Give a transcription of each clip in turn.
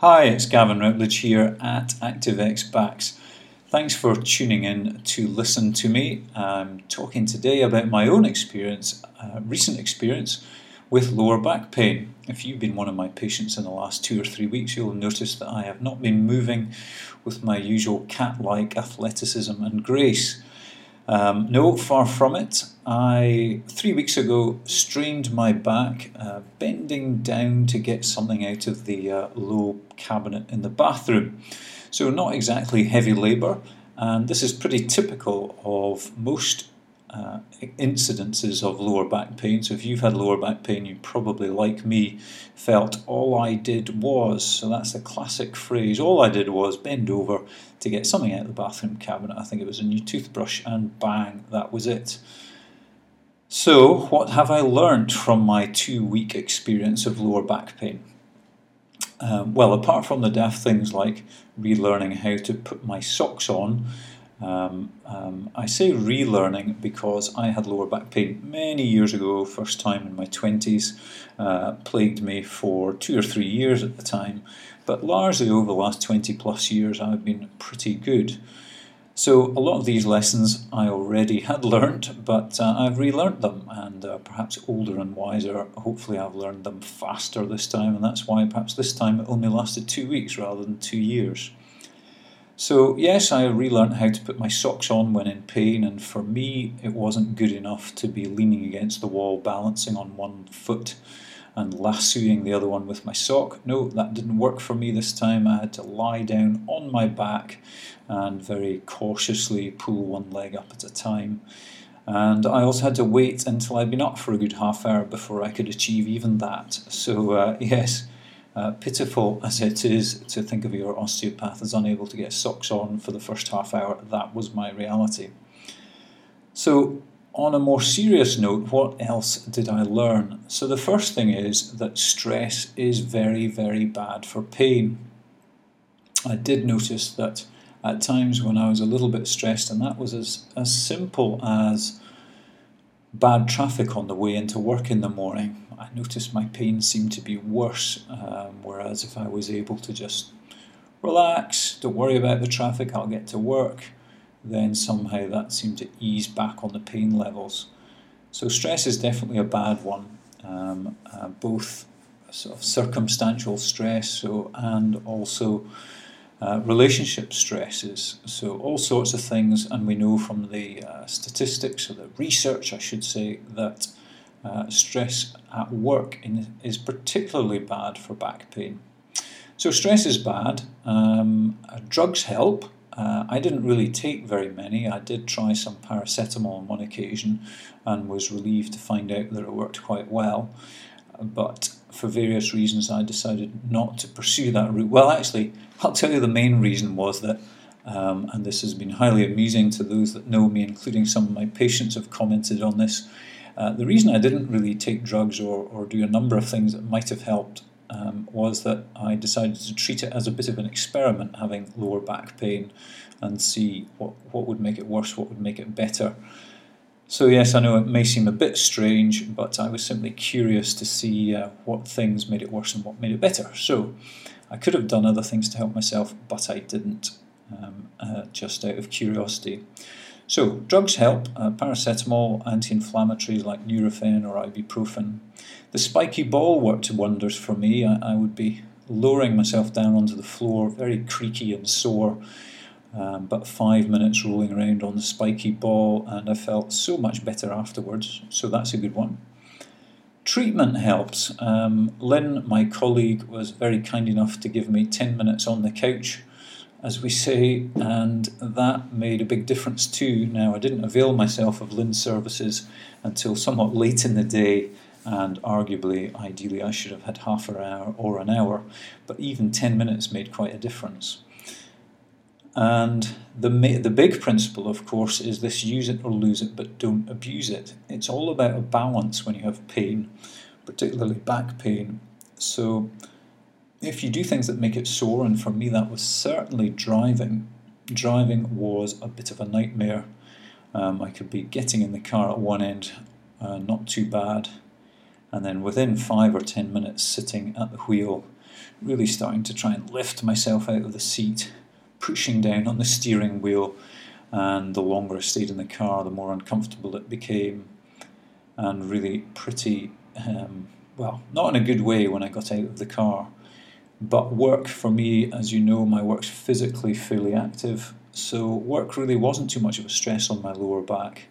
Hi, it's Gavin Routledge here at ActiveX Backs. Thanks for tuning in to listen to me. I'm talking today about my own experience, uh, recent experience with lower back pain. If you've been one of my patients in the last two or three weeks, you'll notice that I have not been moving with my usual cat like athleticism and grace. Um, no, far from it. I, three weeks ago, strained my back, uh, bending down to get something out of the uh, low cabinet in the bathroom. So, not exactly heavy labour, and this is pretty typical of most uh, incidences of lower back pain. So, if you've had lower back pain, you probably, like me, felt all I did was. So, that's the classic phrase all I did was bend over to get something out of the bathroom cabinet. I think it was a new toothbrush, and bang, that was it. So, what have I learned from my two week experience of lower back pain? Um, well, apart from the daft things like relearning how to put my socks on, um, um, I say relearning because I had lower back pain many years ago, first time in my 20s, uh, plagued me for two or three years at the time, but largely over the last 20 plus years I've been pretty good. So a lot of these lessons I already had learnt, but uh, I've relearnt them, and uh, perhaps older and wiser. Hopefully, I've learned them faster this time, and that's why perhaps this time it only lasted two weeks rather than two years. So, yes, I relearned how to put my socks on when in pain, and for me, it wasn't good enough to be leaning against the wall, balancing on one foot and lassoing the other one with my sock. No, that didn't work for me this time. I had to lie down on my back and very cautiously pull one leg up at a time. And I also had to wait until I'd been up for a good half hour before I could achieve even that. So, uh, yes uh, pitiful as it is to think of your osteopath as unable to get socks on for the first half hour, that was my reality. So, on a more serious note, what else did I learn? So, the first thing is that stress is very, very bad for pain. I did notice that at times when I was a little bit stressed, and that was as, as simple as bad traffic on the way into work in the morning, I noticed my pain seemed to be worse. Um, whereas if I was able to just relax, don't worry about the traffic, I'll get to work, then somehow that seemed to ease back on the pain levels. So stress is definitely a bad one, um, uh, both sort of circumstantial stress so and also uh, relationship stresses. So all sorts of things, and we know from the uh, statistics or the research, I should say, that uh, stress at work in, is particularly bad for back pain. So, stress is bad. Um, uh, drugs help. Uh, I didn't really take very many. I did try some paracetamol on one occasion and was relieved to find out that it worked quite well. But for various reasons, I decided not to pursue that route. Well, actually, I'll tell you the main reason was that, um, and this has been highly amusing to those that know me, including some of my patients have commented on this. Uh, the reason I didn't really take drugs or, or do a number of things that might have helped um, was that I decided to treat it as a bit of an experiment, having lower back pain, and see what, what would make it worse, what would make it better. So, yes, I know it may seem a bit strange, but I was simply curious to see uh, what things made it worse and what made it better. So, I could have done other things to help myself, but I didn't, um, uh, just out of curiosity. So, drugs help uh, paracetamol, anti inflammatories like Nurofen or ibuprofen. The spiky ball worked wonders for me. I, I, would be lowering myself down onto the floor, very creaky and sore, um, but five minutes rolling around on the spiky ball, and I felt so much better afterwards. So, that's a good one. Treatment helps. Um, Lynn, my colleague, was very kind enough to give me 10 minutes on the couch as we say, and that made a big difference too. Now, I didn't avail myself of Lynn's services until somewhat late in the day, and arguably, ideally, I should have had half an hour or an hour, but even 10 minutes made quite a difference. And the, the big principle, of course, is this use it or lose it, but don't abuse it. It's all about a balance when you have pain, particularly back pain. So, if you do things that make it sore, and for me that was certainly driving, driving was a bit of a nightmare. Um, I could be getting in the car at one end, uh, not too bad, and then within five or ten minutes sitting at the wheel, really starting to try and lift myself out of the seat, pushing down on the steering wheel. And the longer I stayed in the car, the more uncomfortable it became, and really pretty, um, well, not in a good way when I got out of the car. But work for me, as you know, my work's physically fairly active, so work really wasn't too much of a stress on my lower back.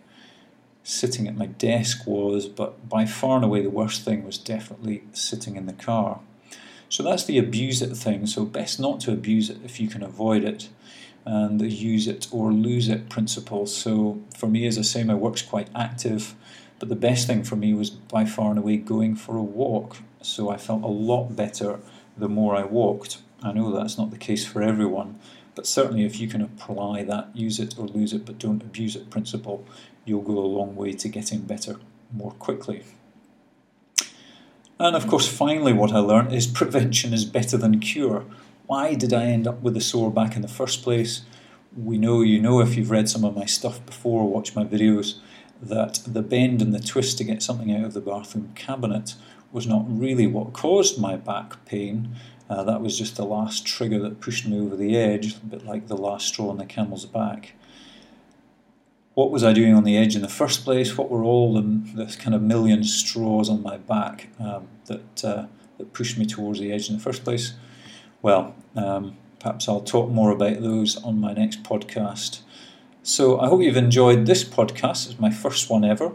Sitting at my desk was, but by far and away the worst thing was definitely sitting in the car. So that's the abuse it thing. So best not to abuse it if you can avoid it, and the use it or lose it principle. So for me, as I say, my work's quite active, but the best thing for me was by far and away going for a walk. So I felt a lot better the more I walked. I know that's not the case for everyone, but certainly if you can apply that use it or lose it but don't abuse it principle, you'll go a long way to getting better more quickly. And of course, finally, what I learned is prevention is better than cure. Why did I end up with a sore back in the first place? We know, you know, if you've read some of my stuff before, watched my videos, that the bend and the twist to get something out of the bathroom cabinet was not really what caused my back pain. Uh, that was just the last trigger that pushed me over the edge, a bit like the last straw on the camel's back. What was I doing on the edge in the first place? What were all the, the kind of million straws on my back um, that, uh, that pushed me towards the edge in the first place? Well, um, perhaps I'll talk more about those on my next podcast. So I hope you've enjoyed this podcast. It's my first one ever.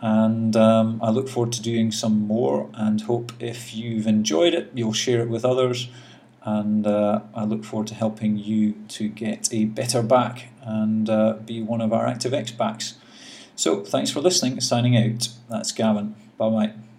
And um, I look forward to doing some more and hope if you've enjoyed it, you'll share it with others. And uh, I look forward to helping you to get a better back and uh, be one of our ActiveX backs. So thanks for listening. Signing out. That's Gavin. Bye bye.